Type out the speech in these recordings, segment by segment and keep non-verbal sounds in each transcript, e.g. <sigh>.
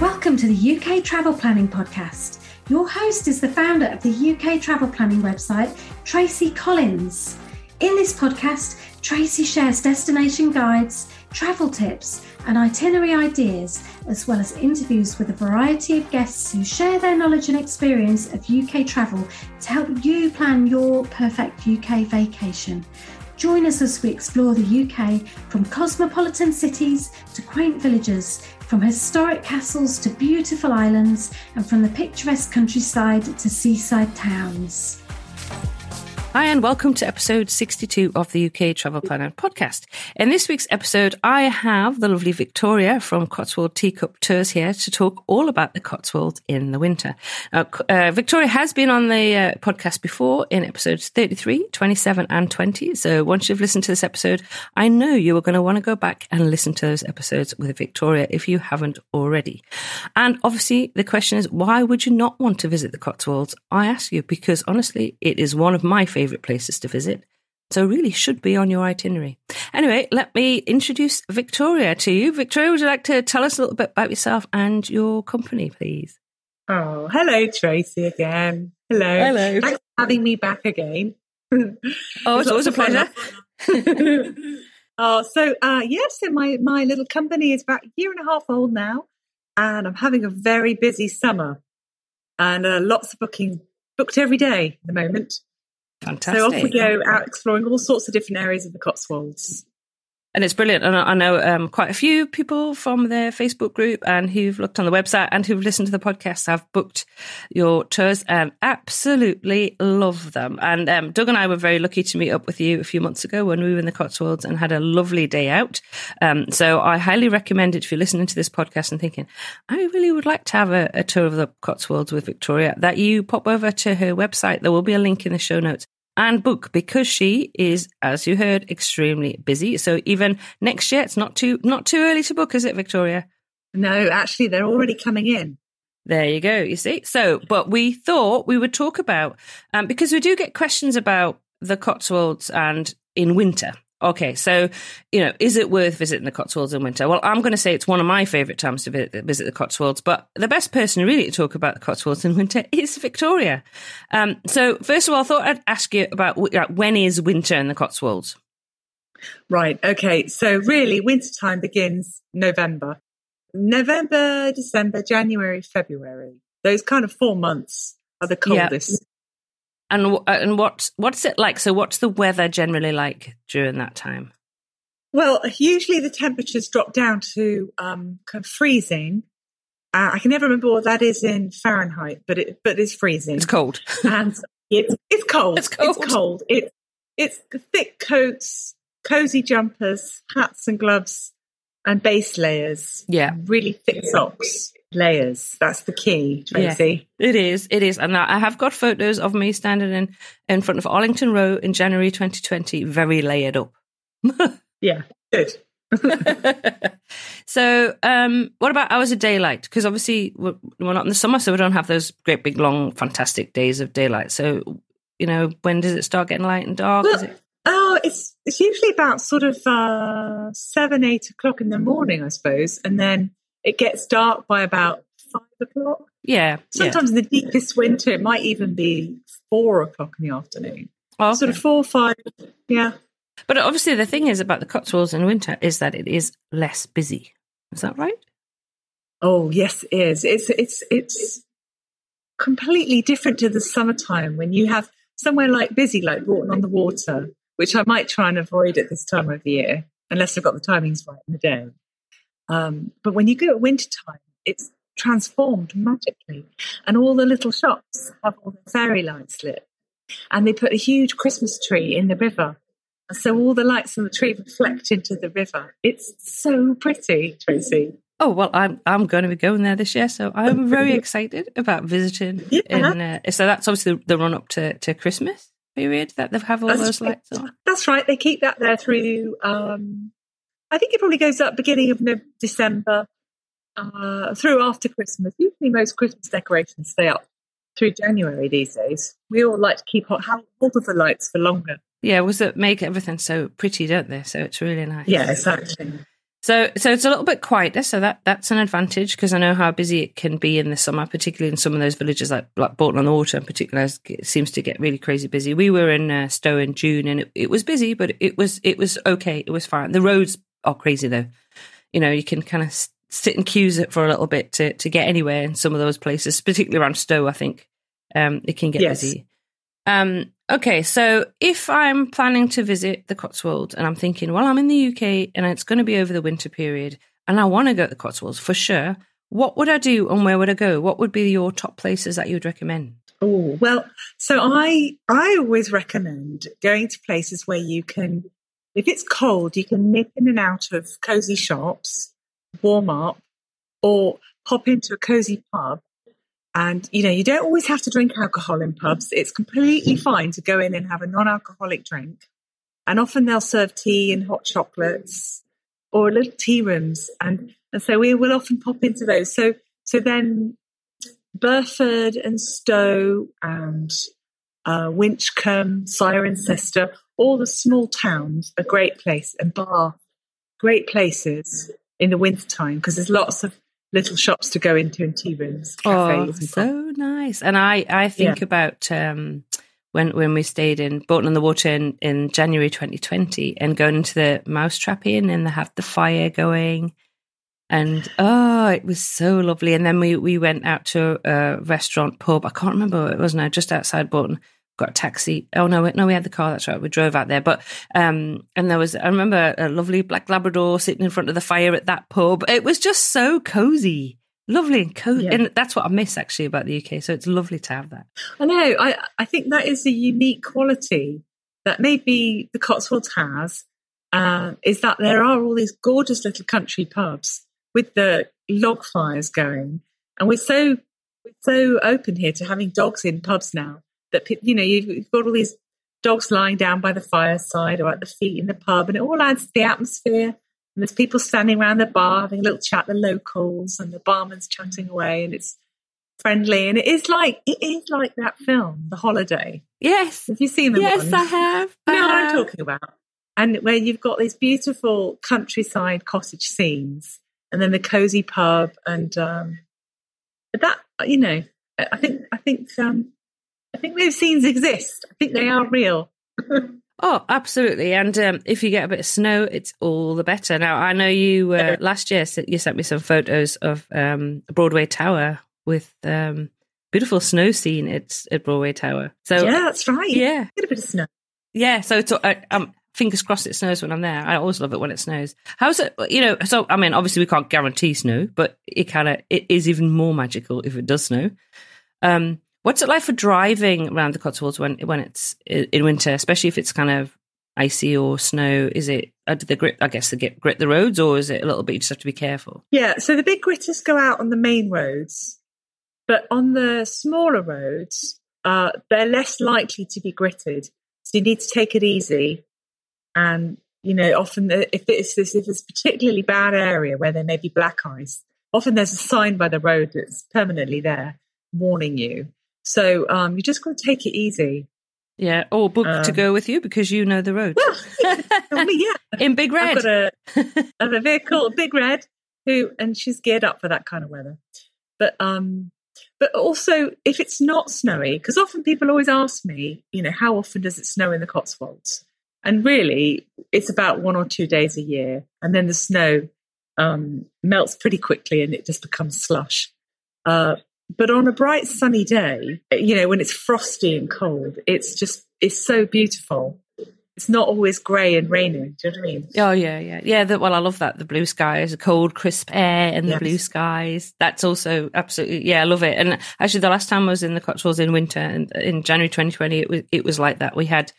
Welcome to the UK Travel Planning Podcast. Your host is the founder of the UK Travel Planning website, Tracy Collins. In this podcast, Tracy shares destination guides, travel tips, and itinerary ideas, as well as interviews with a variety of guests who share their knowledge and experience of UK travel to help you plan your perfect UK vacation. Join us as we explore the UK from cosmopolitan cities to quaint villages, from historic castles to beautiful islands, and from the picturesque countryside to seaside towns. Hi, and welcome to episode 62 of the UK Travel Planner podcast. In this week's episode, I have the lovely Victoria from Cotswold Teacup Tours here to talk all about the Cotswolds in the winter. Uh, uh, Victoria has been on the uh, podcast before in episodes 33, 27, and 20. So once you've listened to this episode, I know you are going to want to go back and listen to those episodes with Victoria if you haven't already. And obviously, the question is, why would you not want to visit the Cotswolds? I ask you because honestly, it is one of my favorite places to visit. So really should be on your itinerary. Anyway, let me introduce Victoria to you. Victoria, would you like to tell us a little bit about yourself and your company, please? Oh, hello, Tracy again. Hello. Hello. Thanks for having me back again. oh, it's always a pleasure. <laughs> oh, so uh, yes, yeah, so my my little company is about a year and a half old now, and I'm having a very busy summer, and uh, lots of bookings booked every day at the moment. Fantastic. So off we go out exploring all sorts of different areas of the Cotswolds. And it's brilliant. And I know um, quite a few people from their Facebook group and who've looked on the website and who've listened to the podcast have booked your tours and absolutely love them. And um, Doug and I were very lucky to meet up with you a few months ago when we were in the Cotswolds and had a lovely day out. Um, so I highly recommend it if you're listening to this podcast and thinking, I really would like to have a, a tour of the Cotswolds with Victoria, that you pop over to her website. There will be a link in the show notes and book because she is, as you heard, extremely busy. So even next year, it's not too not too early to book, is it, Victoria? No, actually, they're already coming in. There you go. You see. So, but we thought we would talk about um, because we do get questions about the Cotswolds and in winter. Okay, so you know, is it worth visiting the Cotswolds in winter? Well, I'm going to say it's one of my favourite times to visit the Cotswolds, but the best person really to talk about the Cotswolds in winter <laughs> is Victoria. Um, so, first of all, I thought I'd ask you about when is winter in the Cotswolds? Right. Okay. So, really, winter time begins November, November, December, January, February. Those kind of four months are the coldest. Yep. And uh, and what what's it like? So, what's the weather generally like during that time? Well, usually the temperatures drop down to um, kind of freezing. Uh, I can never remember what that is in Fahrenheit, but it but it's freezing. It's cold, <laughs> and it's it's cold. It's cold. It's cold. It, it's thick coats, cozy jumpers, hats and gloves, and base layers. Yeah, really thick socks layers. That's the key, Tracy. Yeah, it is. It is. And I have got photos of me standing in, in front of Arlington Row in January 2020, very layered up. <laughs> yeah, good. <laughs> so, um, what about hours of daylight? Because obviously we're, we're, not in the summer, so we don't have those great big long, fantastic days of daylight. So, you know, when does it start getting light and dark? Well, it- oh, it's it's usually about sort of uh, seven, eight o'clock in the morning, I suppose, and then it gets dark by about five o'clock. Yeah. Sometimes yeah. in the deepest winter, it might even be four o'clock in the afternoon. okay. Sort of four, five. Yeah. But obviously, the thing is about the Cotswolds in winter is that it is less busy. Is that right? Oh yes, it is. It's it's it's completely different to the summertime when you have somewhere like busy, like Bourton on the Water, which I might try and avoid at this time of the year, unless I've got the timings right in the day. Um, but when you go at winter time, it's transformed magically. And all the little shops have all the fairy lights lit. And they put a huge Christmas tree in the river. And so all the lights on the tree reflect into the river. It's so pretty, Tracy. Oh well, I'm I'm going to be going there this year, so I'm very <laughs> excited about visiting. Yeah. In, uh, so that's obviously the, the, run up to, to Christmas period that they have all that's those right. lights on. That's right. They keep that there through um, I think it probably goes up beginning of December uh, through after Christmas. Usually, most Christmas decorations stay up through January these days. We all like to keep hold of the lights for longer. Yeah, was that make everything so pretty, don't they? So it's really nice. Yeah, exactly. So, so it's a little bit quieter. So that that's an advantage because I know how busy it can be in the summer, particularly in some of those villages like like Bourton on the Water in particular. It seems to get really crazy busy. We were in uh, Stow in June, and it, it was busy, but it was it was okay. It was fine. The roads are crazy though. You know, you can kind of sit and queues it for a little bit to to get anywhere in some of those places, particularly around Stow, I think um, it can get yes. busy. Um, okay, so if I'm planning to visit the Cotswolds and I'm thinking, well, I'm in the UK and it's going to be over the winter period and I want to go to the Cotswolds for sure, what would I do and where would I go? What would be your top places that you would recommend? Oh, well, so I I always recommend going to places where you can if it's cold, you can nip in and out of cozy shops, warm up, or pop into a cozy pub and, you know, you don't always have to drink alcohol in pubs. It's completely fine to go in and have a non alcoholic drink. And often they'll serve tea and hot chocolates or little tea rooms. And, and so we will often pop into those. So, so then Burford and Stow and uh, Winchcombe, Cirencester, all the small towns are great place and Bath, great places in the wintertime because there's lots of little shops to go into and tea rooms, cafes. Oh, so nice. And I, I think yeah. about um, when when we stayed in Bourton on the Water in, in January 2020 and going into the Mousetrap Inn and they have the fire going. And oh, it was so lovely. And then we, we went out to a restaurant pub. I can't remember what it was now, just outside Bourton got a taxi. Oh no, no, we had the car. That's right. We drove out there. But um, and there was I remember a lovely black Labrador sitting in front of the fire at that pub. It was just so cozy, lovely and cozy, yeah. and that's what I miss actually about the UK. So it's lovely to have that. I know. I I think that is a unique quality that maybe the Cotswolds has. Uh, is that there are all these gorgeous little country pubs with the log fires going, and we're so we're so open here to having dogs in pubs now that you know you've got all these dogs lying down by the fireside or at the feet in the pub, and it all adds to the atmosphere. And there's people standing around the bar having a little chat, the locals, and the barman's chatting away, and it's friendly. And it is like it is like that film, The Holiday. Yes, have you seen the Yes, I have. You know what I'm talking about. And where you've got these beautiful countryside cottage scenes, and then the cozy pub, and um, but that you know, I think I think um, I think those scenes exist. I think they are real. oh, absolutely. And um, if you get a bit of snow, it's all the better. Now, I know you uh, last year you sent me some photos of um, Broadway Tower with um, beautiful snow scene at, at Broadway Tower. So yeah, that's right. Yeah, get a bit of snow. Yeah, so it's uh, um, fingers crossed it snows when I'm there. I always love it when it snows. How's it? You know, so I mean, obviously we can't guarantee snow, but it kind of it is even more magical if it does snow. Um, What's it like for driving around the Cotswolds when when it's in winter, especially if it's kind of icy or snow? Is it uh, do the grit? I guess get grit the roads, or is it a little bit? You just have to be careful. Yeah, so the big gritters go out on the main roads, but on the smaller roads, uh, they're less likely to be gritted. So you need to take it easy, and you know, often if it's this if it's a particularly bad area where there may be black ice, often there's a sign by the road that's permanently there warning you. So um, you just got to take it easy. Yeah, or book um, to go with you because you know the road. Well, yeah, <laughs> in Big Red. I've got a, <laughs> I have a vehicle, Big Red, who and she's geared up for that kind of weather. But um, but also if it's not snowy, because often people always ask me, you know, how often does it snow in the Cotswolds? And really, it's about one or two days a year, and then the snow um, melts pretty quickly and it just becomes slush. Uh, but on a bright sunny day, you know, when it's frosty and cold, it's just, it's so beautiful. It's not always grey and raining. Do you know what I mean? Oh, yeah, yeah. Yeah, the, well, I love that. The blue skies, the cold, crisp air and the yes. blue skies. That's also absolutely, yeah, I love it. And actually, the last time I was in the Cotswolds in winter and in January 2020, it was, it was like that. We had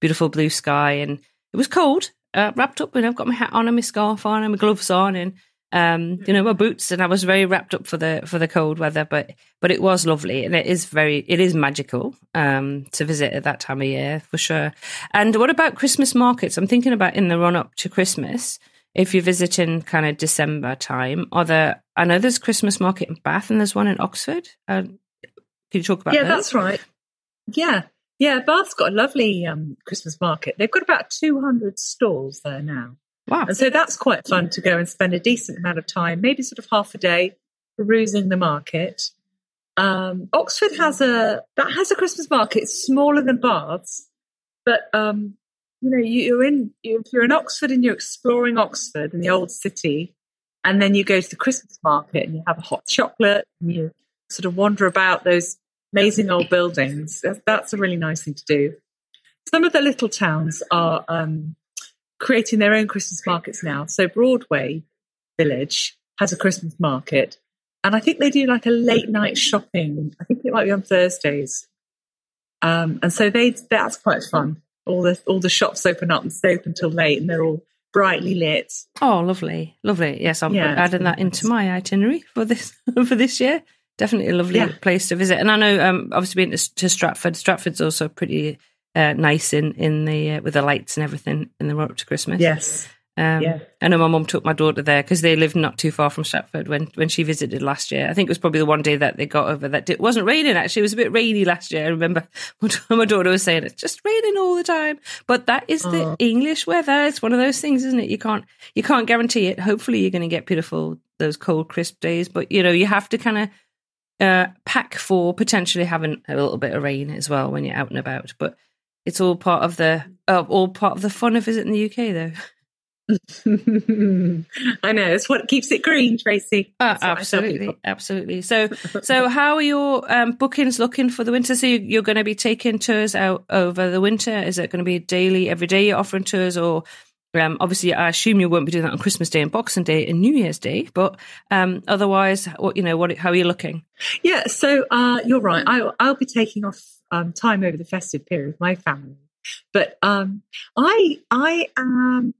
beautiful blue sky and it was cold, uh, wrapped up and I've got my hat on and my scarf on and my gloves on and um, you know, my boots, and I was very wrapped up for the for the cold weather. But but it was lovely, and it is very it is magical um, to visit at that time of year for sure. And what about Christmas markets? I'm thinking about in the run up to Christmas. If you're visiting kind of December time, are there? I know there's Christmas market in Bath, and there's one in Oxford. Uh, can you talk about? Yeah, those? that's right. Yeah, yeah. Bath's got a lovely um, Christmas market. They've got about 200 stalls there now Wow. And so that's quite fun to go and spend a decent amount of time, maybe sort of half a day, perusing the market. Um, Oxford has a that has a Christmas market. It's smaller than Bath's, but um, you know, you, are in if you're in Oxford and you're exploring Oxford and the old city, and then you go to the Christmas market and you have a hot chocolate and you sort of wander about those amazing old buildings. That's a really nice thing to do. Some of the little towns are um, creating their own Christmas markets now. So Broadway Village has a Christmas market, and I think they do like a late night shopping. I think it might be on Thursdays, um, and so they that's quite fun. All the all the shops open up and stay open until late, and they're all brightly lit. Oh, lovely, lovely. Yes, I'm yeah, adding that into my itinerary for this <laughs> for this year. Definitely a lovely yeah. place to visit. And I know, um, obviously, being to, to Stratford, Stratford's also pretty uh, nice in in the uh, with the lights and everything in the run up to Christmas. Yes. Um, yeah. I know my mum took my daughter there because they lived not too far from Stratford when, when she visited last year. I think it was probably the one day that they got over that it wasn't raining. Actually, it was a bit rainy last year. I remember <laughs> my daughter was saying it's just raining all the time. But that is the oh. English weather. It's one of those things, isn't it? You can't you can't guarantee it. Hopefully, you're going to get beautiful those cold, crisp days. But you know, you have to kind of uh, pack for potentially having a little bit of rain as well when you're out and about. But it's all part of the uh, all part of the fun of visiting the UK, though. <laughs> I know it's what keeps it green, Tracy. Uh, absolutely, absolutely. So, <laughs> so how are your um, bookings looking for the winter? So you're going to be taking tours out over the winter. Is it going to be daily, every day you're offering tours, or um, obviously, I assume you won't be doing that on Christmas Day and Boxing Day and New Year's Day, but um, otherwise, what you know, what how are you looking? Yeah, so uh, you're right. I, will be taking off um, time over the festive period with my family, but um, I I am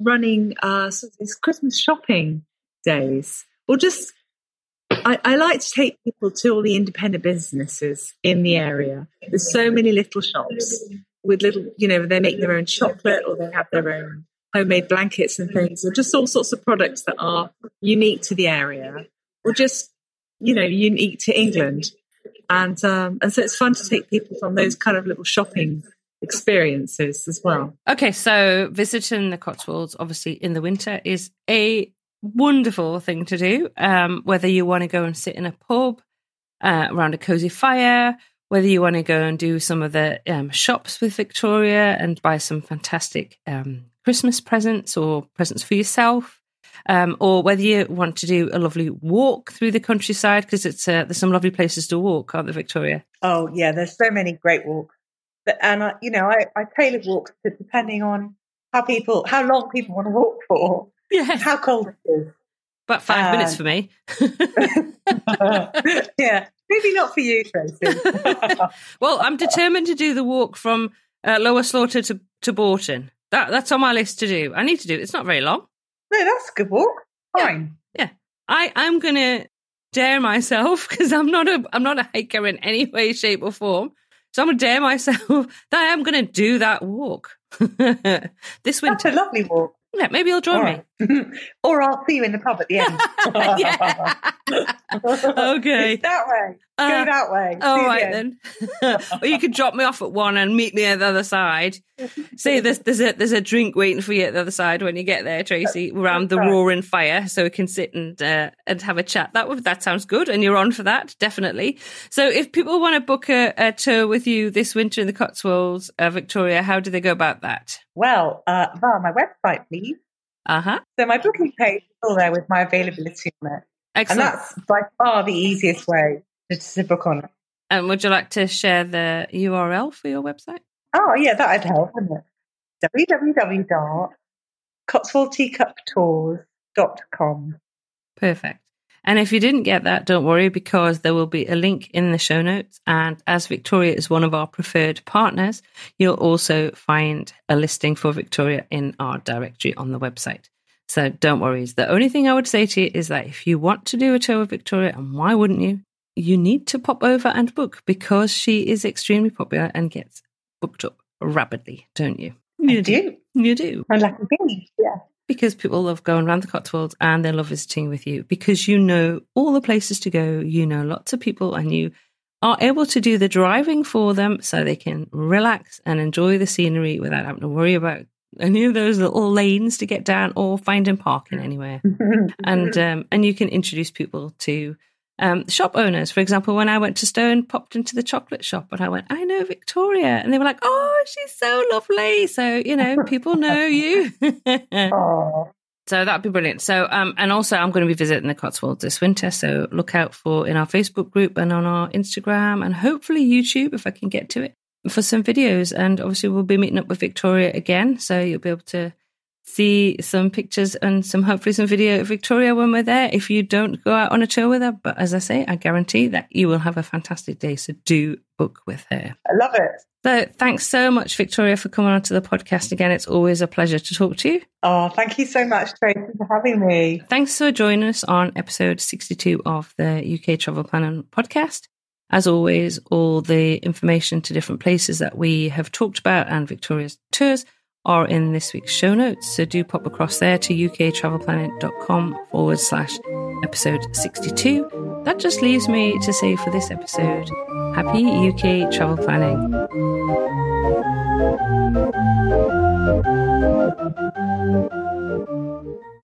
running uh, sort of these Christmas shopping days, or just I, I, like to take people to all the independent businesses in the area. There's so many little shops with little, you know, they make their own chocolate or they have their own homemade blankets and things, or just all sorts of products that are unique to the area, or just, you know, unique to England. And um, and so it's fun to take people from those kind of little shopping experiences as well. Okay, so visiting the Cotswolds, obviously in the winter, is a wonderful thing to do. Um, whether you want to go and sit in a pub uh, around a cozy fire, whether you want to go and do some of the um, shops with Victoria and buy some fantastic um, Christmas presents or presents for yourself, um, or whether you want to do a lovely walk through the countryside because it's uh, there's some lovely places to walk, aren't there, Victoria? Oh yeah, there's so many great walks, but, and I, you know I, I tailor walks depending on how people how long people want to walk for, yeah, how cold it is. About five minutes for me. <laughs> <laughs> yeah, maybe not for you, Tracy. <laughs> well, I'm determined to do the walk from uh, Lower Slaughter to, to Bourton. That that's on my list to do. I need to do it. It's not very long. No, that's a good walk. Fine. Yeah, yeah. I I'm gonna dare myself <laughs> because I'm not a I'm not a hiker in any way, shape, or form. So I'm gonna dare myself <laughs> that I am gonna do that walk <laughs> this winter. That's a lovely walk. Yeah, maybe you'll join right. me. <laughs> or I'll see you in the pub at the end. <laughs> <laughs> okay. It's that way. Go uh, that way. All right then. or you could drop me off at one and meet me at the other side. See, there's there's a there's a drink waiting for you at the other side when you get there, Tracy, around the roaring fire, so we can sit and uh, and have a chat. That would that sounds good, and you're on for that, definitely. So, if people want to book a, a tour with you this winter in the Cotswolds, uh, Victoria, how do they go about that? Well, uh, via my website, please. Uh huh. So my booking page is all there with my availability on it. Excellent. And that's by far the easiest way to book on it. And would you like to share the URL for your website? Oh, yeah, that'd help, wouldn't it? www.cotswoldteacuptours.com. Perfect. And if you didn't get that, don't worry because there will be a link in the show notes. And as Victoria is one of our preferred partners, you'll also find a listing for Victoria in our directory on the website. So don't worry. The only thing I would say to you is that if you want to do a tour with Victoria, and why wouldn't you? You need to pop over and book because she is extremely popular and gets booked up rapidly, don't you? You do. You do. Like bees, yeah. Because people love going around the Cotswolds and they love visiting with you because you know all the places to go, you know lots of people, and you are able to do the driving for them so they can relax and enjoy the scenery without having to worry about any of those little lanes to get down or finding parking anywhere. <laughs> and um, and you can introduce people to um, shop owners. For example, when I went to Stone, popped into the chocolate shop and I went, I know Victoria. And they were like, oh, she's so lovely. So, you know, people know <laughs> you. So that'd be brilliant. So, um, and also I'm going to be visiting the Cotswolds this winter. So look out for in our Facebook group and on our Instagram and hopefully YouTube if I can get to it for some videos. And obviously we'll be meeting up with Victoria again. So you'll be able to see some pictures and some hopefully some video of Victoria when we're there if you don't go out on a tour with her. But as I say, I guarantee that you will have a fantastic day. So do book with her. I love it. So thanks so much, Victoria, for coming onto the podcast again. It's always a pleasure to talk to you. Oh, thank you so much, Tracy, for having me. Thanks for joining us on episode 62 of the UK Travel Planning podcast. As always, all the information to different places that we have talked about and Victoria's tours are in this week's show notes. So do pop across there to uktravelplanning.com forward slash episode 62. That just leaves me to say for this episode, happy UK travel planning.